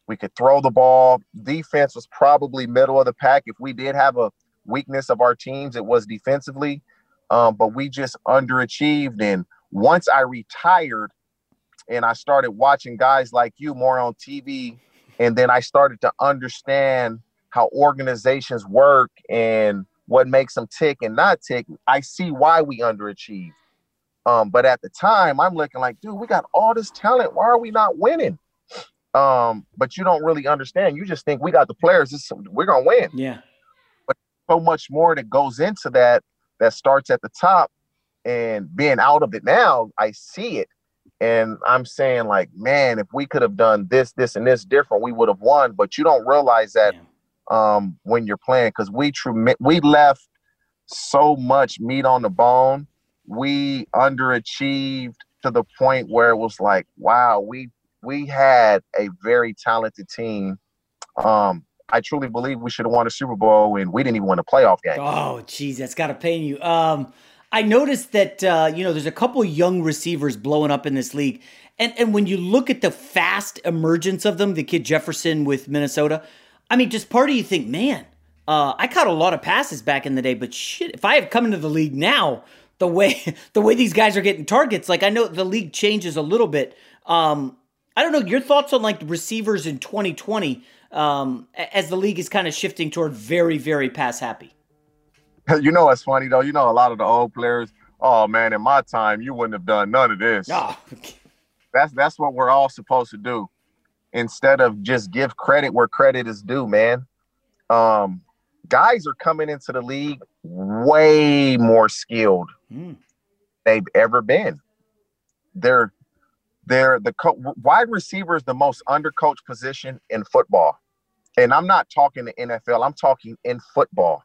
We could throw the ball. Defense was probably middle of the pack. If we did have a weakness of our teams, it was defensively. Um, but we just underachieved. And once I retired and I started watching guys like you more on TV And then I started to understand how organizations work and what makes them tick and not tick. I see why we underachieve. Um, but at the time, I'm looking like, dude, we got all this talent. Why are we not winning? Um, but you don't really understand. You just think we got the players. This, we're gonna win. Yeah. But so much more that goes into that that starts at the top and being out of it now, I see it. And I'm saying, like, man, if we could have done this, this, and this different, we would have won. But you don't realize that um, when you're playing because we true we left so much meat on the bone. We underachieved to the point where it was like, wow, we we had a very talented team. Um, I truly believe we should have won a Super Bowl, and we didn't even win a playoff game. Oh, geez, that's got to pain you. Um, I noticed that uh, you know there's a couple young receivers blowing up in this league, and and when you look at the fast emergence of them, the kid Jefferson with Minnesota, I mean, just part of you think, man, uh, I caught a lot of passes back in the day, but shit, if I have come into the league now, the way (laughs) the way these guys are getting targets, like I know the league changes a little bit. Um, I don't know your thoughts on like receivers in 2020 um, as the league is kind of shifting toward very very pass happy. (laughs) You know what's funny though? You know a lot of the old players. Oh man, in my time, you wouldn't have done none of this. Oh. (laughs) That's that's what we're all supposed to do instead of just give credit where credit is due, man. Um, guys are coming into the league way more skilled mm. they've ever been. They're they're the co- wide receiver is the most undercoached position in football, and I'm not talking the NFL. I'm talking in football.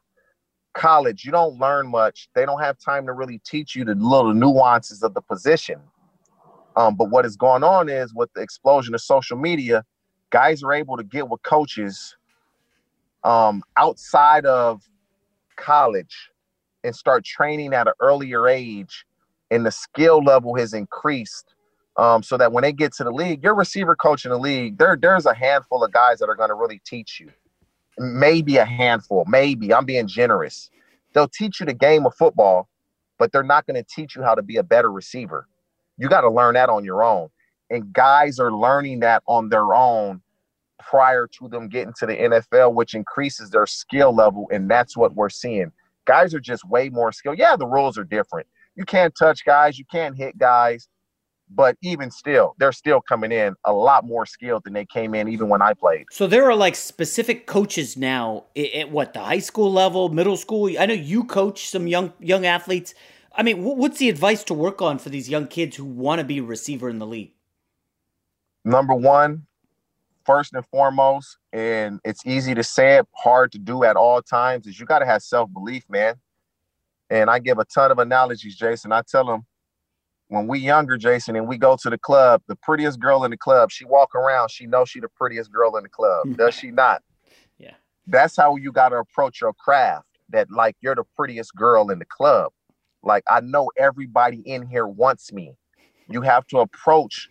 College, you don't learn much. They don't have time to really teach you the little nuances of the position. Um, but what is going on is with the explosion of social media, guys are able to get with coaches um, outside of college and start training at an earlier age, and the skill level has increased. Um, so that when they get to the league, your receiver coach in the league, there there's a handful of guys that are going to really teach you. Maybe a handful, maybe I'm being generous. They'll teach you the game of football, but they're not going to teach you how to be a better receiver. You got to learn that on your own. And guys are learning that on their own prior to them getting to the NFL, which increases their skill level. And that's what we're seeing. Guys are just way more skilled. Yeah, the rules are different. You can't touch guys, you can't hit guys, but even still, they're still coming in a lot more skilled than they came in even when I played. So there are like specific coaches now at what the high school level, middle school. I know you coach some young young athletes. I mean, what's the advice to work on for these young kids who want to be a receiver in the league? Number one, first and foremost, and it's easy to say it, hard to do at all times, is you got to have self belief, man. And I give a ton of analogies, Jason. I tell them when we younger, Jason, and we go to the club, the prettiest girl in the club, she walk around, she knows she the prettiest girl in the club. (laughs) Does she not? Yeah. That's how you got to approach your craft. That like you're the prettiest girl in the club. Like I know everybody in here wants me. You have to approach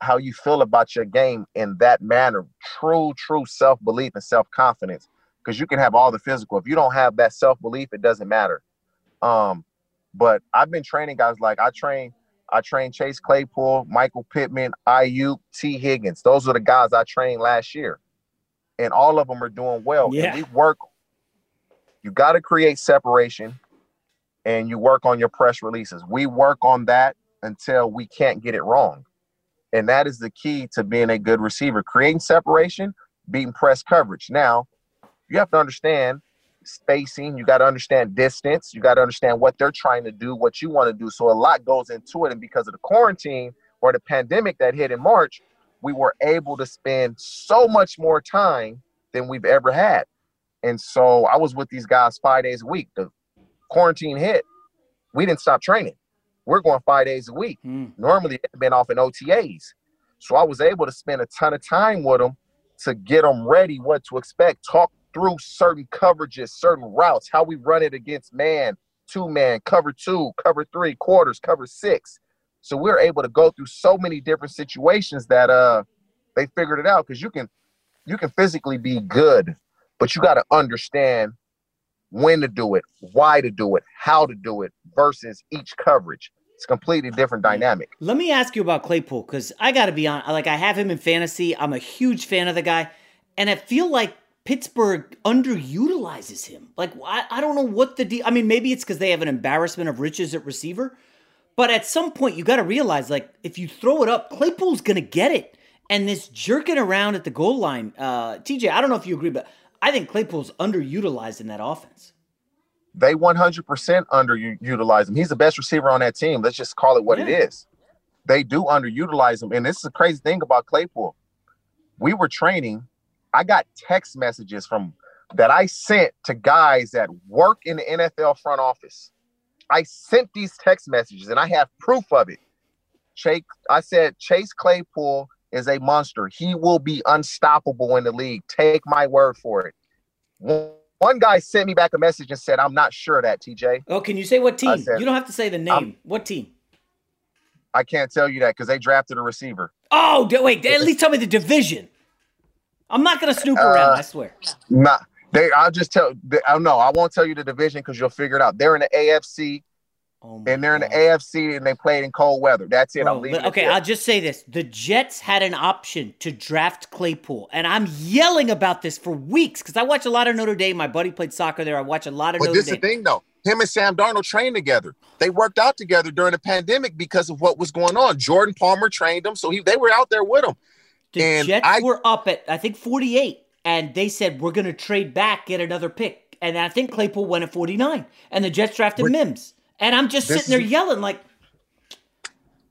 how you feel about your game in that manner. True, true self belief and self confidence. Because you can have all the physical. If you don't have that self belief, it doesn't matter. Um, but I've been training guys like I train. I train Chase Claypool, Michael Pittman, Aiyuk, Tee Higgins. Those are the guys I trained last year, and all of them are doing well. Yeah. And we work. You got to create separation and you work on your press releases. We work on that until we can't get it wrong. And that is the key to being a good receiver. Creating separation, beating press coverage. Now, you have to understand spacing, you got to understand distance, you got to understand what they're trying to do, what you want to do. So a lot goes into it. And because of the quarantine or the pandemic that hit in March, we were able to spend so much more time than we've ever had. And so I was with these guys five days a week. The quarantine hit, we didn't stop training. We're going five days a week. Mm. Normally, they've been off in OTAs. So I was able to spend a ton of time with them to get them ready, what to expect, talk through certain coverages, certain routes, how we run it against man, two man, cover two, cover three, quarters, cover six. So we're able to go through so many different situations that uh they figured it out because you can you can physically be good, but you got to understand when to do it, why to do it, how to do it versus each coverage. It's a completely different dynamic. Let me ask you about Claypool because I got to be on. Like I have him in fantasy. I'm a huge fan of the guy, and I feel like Pittsburgh underutilizes him. Like I, I don't know what the deal. I mean, maybe it's because they have an embarrassment of riches at receiver, but at some point you got to realize, like, if you throw it up, Claypool's gonna get it. And this jerking around at the goal line, uh, TJ, I don't know if you agree, but I think Claypool's underutilized in that offense. They 100% underutilize him. He's the best receiver on that team. Let's just call it what yeah. it is. They do underutilize him. And this is a crazy thing about Claypool. We were training. I got text messages from that I sent to guys that work in the NFL front office. I sent these text messages and I have proof of it. Chase, I said Chase Claypool is a monster. He will be unstoppable in the league. Take my word for it. One guy sent me back a message and said, I'm not sure that, TJ. Oh, can you say what team? Said, you don't have to say the name. what team? I can't tell you that because they drafted a receiver. Oh, wait. At least tell me the division. I'm not going to snoop around, uh, I swear. Nah, they, I'll just tell, I don't know. I won't tell you the division because you'll figure it out. They're in the AFC. Oh and they're in the AFC and they played in cold weather. That's it. Bro, I'm leaving. Okay, I'll just say this: the Jets had an option to draft Claypool, and I'm yelling about this for weeks because I watch a lot of Notre Dame. My buddy played soccer there. I watch a lot of. But Notre this Dame. is the thing, though. Him and Sam Darnold trained together. They worked out together during the pandemic because of what was going on. Jordan Palmer trained them, so he they were out there with him. The and Jets I, were up at I think 48, and they said we're going to trade back, get another pick, and I think Claypool went at 49, and the Jets drafted Mims. And I'm just sitting there yelling like,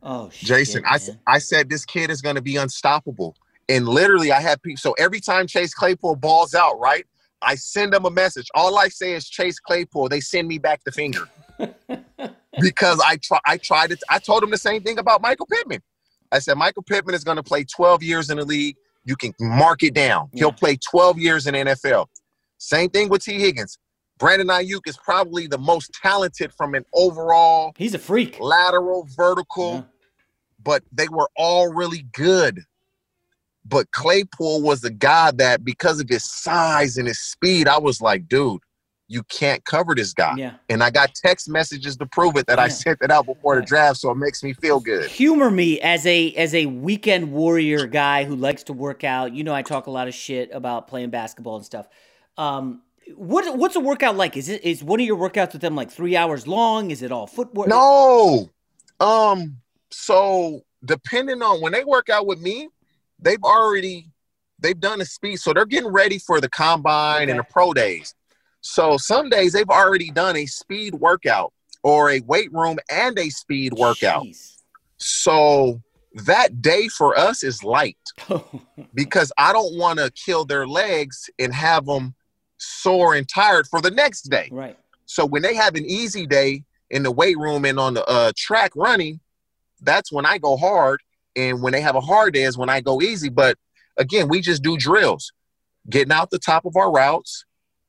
"Oh, shit, Jason!" Man. I I said this kid is going to be unstoppable, and literally, I had people. So every time Chase Claypool balls out, right, I send them a message. All I say is Chase Claypool. They send me back the finger (laughs) because I try. I tried it. I told them the same thing about Michael Pittman. I said Michael Pittman is going to play 12 years in the league. You can mark it down. Yeah. He'll play 12 years in NFL. Same thing with Tee Higgins. Brandon Aiyuk is probably the most talented from an overall. He's a freak. Lateral, vertical, yeah. but they were all really good. But Claypool was the guy that, because of his size and his speed, I was like, dude, you can't cover this guy. Yeah. And I got text messages to prove it that yeah. I sent it out before the draft, so it makes me feel good. Humor me as a as a weekend warrior guy who likes to work out. You know, I talk a lot of shit about playing basketball and stuff. Um, what what's a workout like? Is it is one of your workouts with them like three hours long? Is it all footwork? No. Um. So depending on when they work out with me, they've already they've done a speed, so they're getting ready for the combine okay. and the pro days. So some days they've already done a speed workout or a weight room and a speed workout. Jeez. So that day for us is light (laughs) because I don't want to kill their legs and have them sore and tired for the next day. Right. So when they have an easy day in the weight room and on the uh, track running, that's when I go hard. And when they have a hard day is when I go easy. But again, we just do drills, getting out the top of our routes.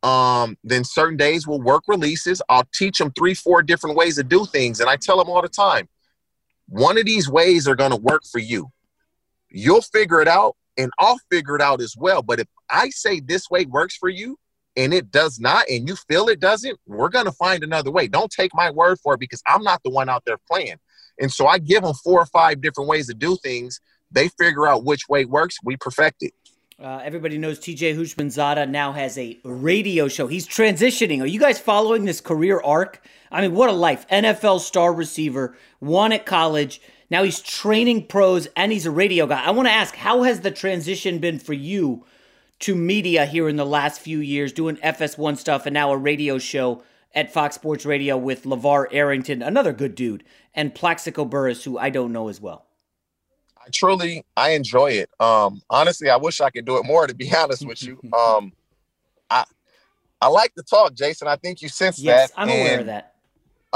Um, then certain days we'll work releases. I'll teach them three, four different ways to do things. And I tell them all the time, one of these ways are going to work for you. You'll figure it out and I'll figure it out as well. But if I say this way works for you, and it does not, and you feel it doesn't, we're going to find another way. Don't take my word for it because I'm not the one out there playing. And so I give them four or five different ways to do things. They figure out which way works. We perfect it. Uh, everybody knows TJ Houshmandzadeh now has a radio show. He's transitioning. Are you guys following this career arc? I mean, what a life. NFL star receiver, won at college. Now he's training pros and he's a radio guy. I want to ask, how has the transition been for you to media here in the last few years, doing FS1 stuff and now a radio show at Fox Sports Radio with LaVar Arrington, another good dude, and Plaxico Burress, who I don't know as well. I truly I enjoy it. Um, honestly, I wish I could do it more. To be (laughs) honest with you, (laughs) um, I I like to talk, Jason. I think you sense yes, that. I'm and, aware of that.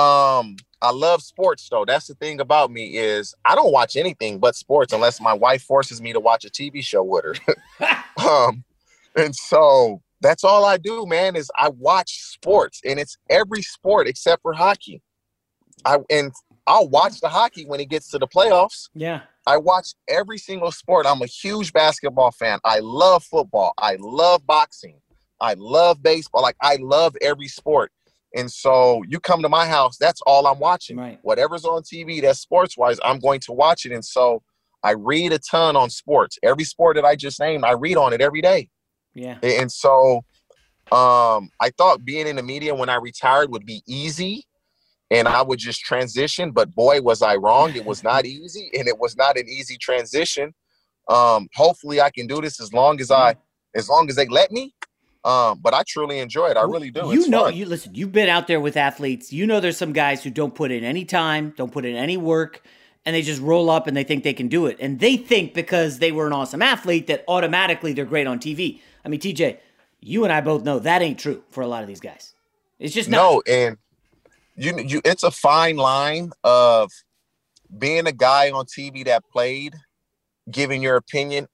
Um, I love sports though. That's the thing about me is I don't watch anything but sports unless my wife forces me to watch a TV show with her. (laughs) um, and so that's all I do, man, is I watch sports and it's every sport except for hockey. I and I'll watch the hockey when it gets to the playoffs. Yeah. I watch every single sport. I'm a huge basketball fan. I love football. I love boxing. I love baseball. Like I love every sport. And so you come to my house, that's all I'm watching. Right. Whatever's on TV that's sports wise, I'm going to watch it. And so I read a ton on sports. Every sport that I just named, I read on it every day. Yeah. And so um, I thought being in the media when I retired would be easy and I would just transition. But boy, was I wrong. It was not easy and it was not an easy transition. Um, hopefully I can do this as long as I as long as they let me. Um, but I truly enjoy it. I really do. You It's know, fun. you listen. You've been out there with athletes. You know, there's some guys who don't put in any time, don't put in any work, and they just roll up and they think they can do it. And they think because they were an awesome athlete that automatically they're great on TV. I mean, TJ, you and I both know that ain't true for a lot of these guys. It's just not. no, and you you it's a fine line of being a guy on TV that played, giving your opinion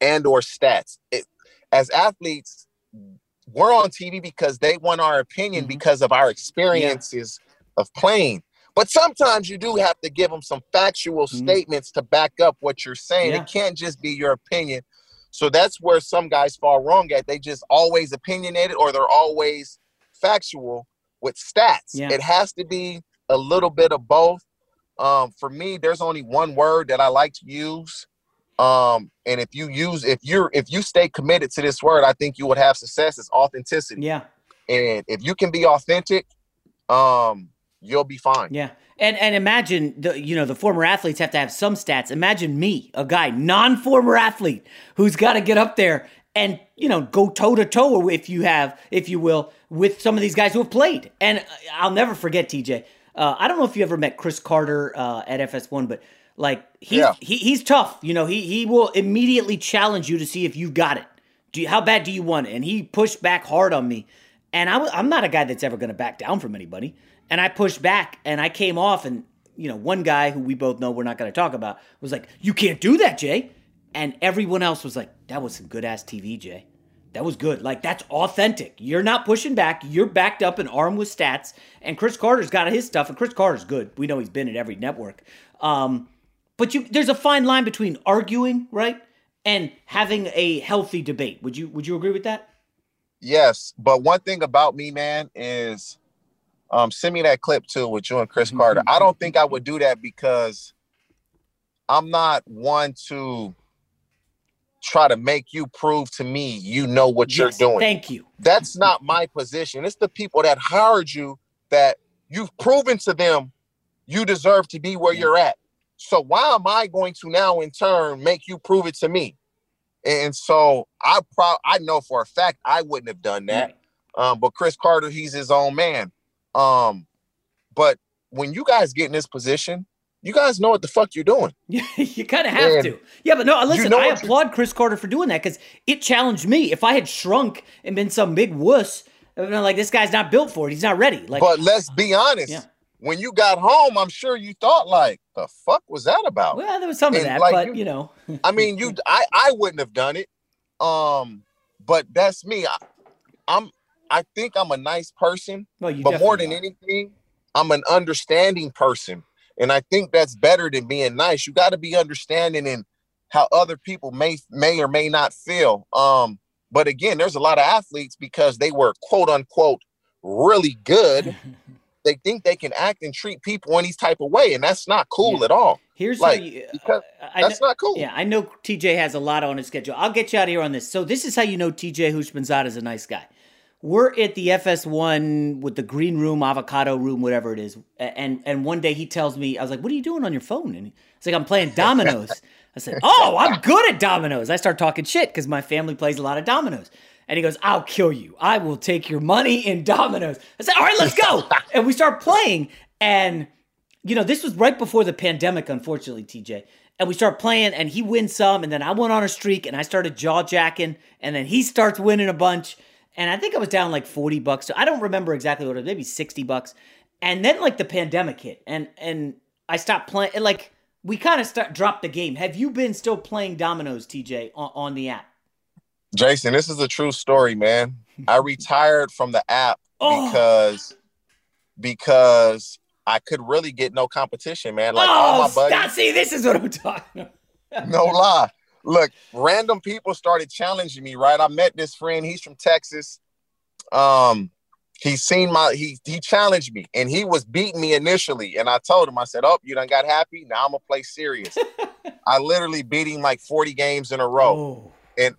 and or stats. It, as athletes, we're on TV because they want our opinion mm-hmm. because of our experiences of playing. But sometimes you do have to give them some factual mm-hmm. statements to back up what you're saying. Yeah. It can't just be your opinion. So that's where some guys fall wrong at. They just always opinionated or they're always factual with stats. Yeah. It has to be a little bit of both. Um, for me, there's only one word that I like to use. Um, and if you use if you're if you stay committed to this word, I think you would have success. It's authenticity. Yeah. And if you can be authentic, um, you'll be fine. Yeah. And and imagine the you know the former athletes have to have some stats. Imagine me, a guy non-former athlete who's got to get up there and you know go toe to toe if you have if you will with some of these guys who have played. And I'll never forget TJ. Uh, I don't know if you ever met Cris Carter uh, at FS1, but like he's Yeah. he, he's tough. You know he he will immediately challenge you to see if you got it. Do you, how bad do you want it? And he pushed back hard on me. And I, w- I'm not a guy that's ever going to back down from anybody. And I pushed back and I came off. And, you know, one guy who we both know we're not going to talk about was like, You can't do that, Jay. And everyone else was like, That was some good ass TV, Jay. That was good. Like, that's authentic. You're not pushing back. You're backed up and armed with stats. And Cris Carter's got his stuff. And Cris Carter's good. We know he's been at every network. Um, but you, there's a fine line between arguing, right? And having a healthy debate. Would you would you agree with that? Yes, but one thing about me, man, is um send me that clip too with you and Cris Carter. I don't think I would do that because I'm not one to try to make you prove to me you know what you're doing. Thank you. That's (laughs) not my position. It's the people that hired you that you've proven to them you deserve to be where you're at. So why am I going to now in turn make you prove it to me? And so I pro I know for a fact I wouldn't have done that. Um, but Cris Carter, he's his own man. Um, but when you guys get in this position, you guys know what the fuck you're doing. (laughs) you kind of have And to. Yeah, but no, listen, know I you- applaud Cris Carter for doing that because it challenged me. If I had shrunk and been some big wuss, I'd been like, this guy's not built for it. He's not ready. Like, but let's be honest. Yeah. When you got home, I'm sure you thought like, the fuck was that about? well, there was some of that, like, but you, know, (laughs) I mean, you (laughs) I I wouldn't have done it. Um, but that's me. I, I'm I think I'm a nice person, well, you but more than definitely anything, I'm an understanding person. And I think that's better than being nice. You got to be understanding in how other people may may or may not feel. Um, but again, there's a lot of athletes because they were quote unquote really good. (laughs) they think they can act and treat people in these type of way, and that's not cool at all. Here's like how you, because I that's know- not cool. Yeah, I know TJ has a lot on his schedule. I'll get you out of here on this. So this is how you know TJ Houshmandzadeh is a nice guy. We're at the FS1 with the green room, avocado room, whatever it is. And and one day he tells me, I was like, "What are you doing on your phone?" And he's like, "I'm playing dominoes." (laughs) I said, "Oh, I'm good at dominoes." I start talking shit because my family plays a lot of dominoes. And he goes, "I'll kill you. I will take your money in dominoes." I said, "All right, let's go." (laughs) and we start playing, and you know, this was right before the pandemic, unfortunately, TJ. And we start playing, and he wins some, and then I went on a streak, and I started jaw jacking, and then he starts winning a bunch, and I think I was down like forty bucks. So I don't remember exactly what it was, maybe sixty bucks. And then like the pandemic hit, and and I stopped playing. Like we kind of start dropped the game. Have you been still playing dominoes, TJ, on, on the app? Jason, this is a true story, man. I retired from the app (laughs) Oh. because because I could really get no competition, man. Like all oh, my buddies! See, this is what I'm talking. about. no lie. Look, random people started challenging me, right? I met this friend, he's from Texas. Um, he seen my he he challenged me and he was beating me initially. And I told him, I said, Oh, you done got happy. Now I'm gonna play serious. (laughs) I literally beat him like 40 games in a row. Oh. And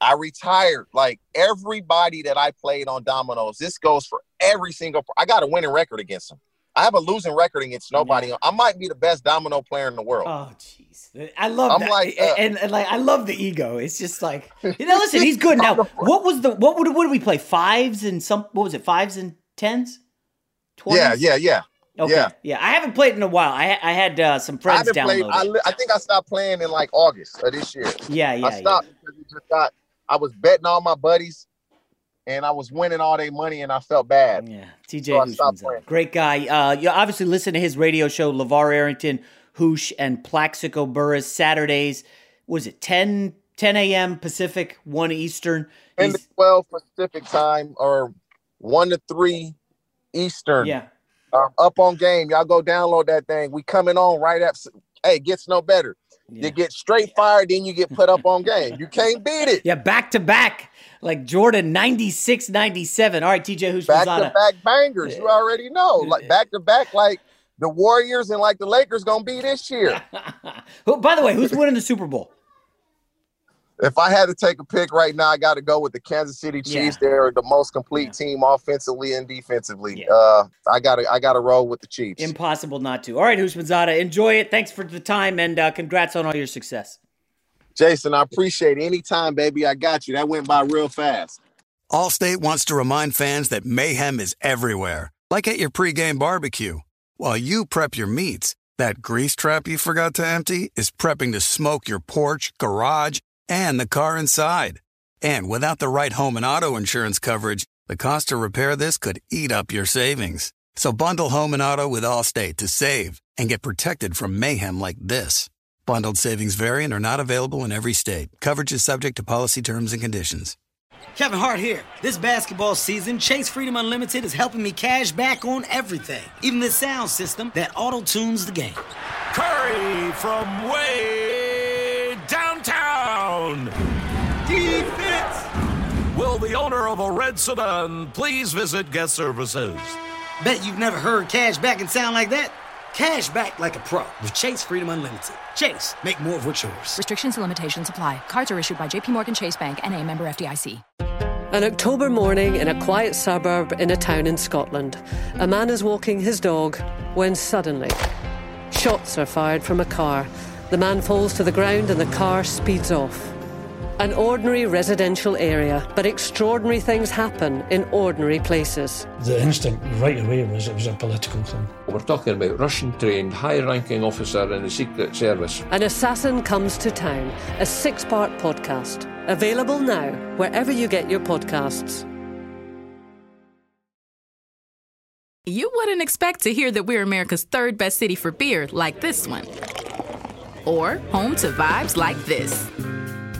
I retired. Like everybody that I played on dominoes, this goes for every single I got a winning record against him. I have a losing record against nobody. I might be the best domino player in the world. Oh, jeez. I love I'm that. like, uh, and, and like I love the ego. It's just like (laughs) you know. Listen, he's good now. What was the what would what did we play? Fives and some what was it? Fives and tens? Yeah, yeah, yeah. Okay. Yeah. Yeah. I haven't played in a while. I I had uh, some I friends played. download. I, li- I think I stopped playing in like August of this year. Yeah, yeah, I stopped because it just got. I was betting all my buddies, and I was winning all their money, and I felt bad. Yeah, TJ So I Hooshman's stopped great guy. Uh, you obviously listen to his radio show, LaVar Arrington, Hoosh, and Plaxico Burress, Saturdays. Was it 10, 10 a.m. Pacific, 1 Eastern? 10 to 12 Pacific time or 1 to 3 Eastern. Yeah. Um, up on game. Y'all go download that thing. We coming on right after. Hey, gets no better. You get straight fired, then you get put up on game. You can't beat it. Yeah, back to back, like Jordan 96 97. All right, TJ who's Back to back bangers. You already know. Like back to back, like the Warriors and like the Lakers gonna be this year. (laughs) Who, by the way, who's winning the Super Bowl? If I had to take a pick right now, I got to go with the Kansas City Chiefs. They're the most complete team offensively and defensively. Uh, I got to I got to roll with the Chiefs. Impossible not to. All right, Houshmandzadeh, enjoy it. Thanks for the time and uh, congrats on all your success. Jason, I appreciate it. Anytime, baby. I got you. That went by real fast. Allstate wants to remind fans that mayhem is everywhere, like at your pregame barbecue. While you prep your meats, that grease trap you forgot to empty is prepping to smoke your porch, garage, and the car inside. And without the right home and auto insurance coverage, the cost to repair this could eat up your savings. So bundle home and auto with Allstate to save and get protected from mayhem like this. Bundled savings variant are not available in every state. Coverage is subject to policy terms and conditions. Kevin Hart here. This basketball season, Chase Freedom Unlimited is helping me cash back on everything, even the sound system that auto tunes the game. Curry from way downtown. Defense. Will the owner of a red sedan please visit guest services? Bet you've never heard cash back and sound like that. Cash back like a pro with Chase Freedom Unlimited. Chase, make more of what's yours. Restrictions and limitations apply. Cards are issued by JPMorgan Chase Bank and a member FDIC. An October morning in a quiet suburb in a town in Scotland. A man is walking his dog when suddenly shots are fired from a car. The man falls to the ground and the car speeds off. An ordinary residential area, but extraordinary things happen in ordinary places. The instinct right away was it was a political thing. We're talking about Russian trained, high ranking officer in the Secret Service. An Assassin Comes to Town, a six part podcast. Available now, wherever you get your podcasts. You wouldn't expect to hear that we're America's third best city for beer like this one, or home to vibes like this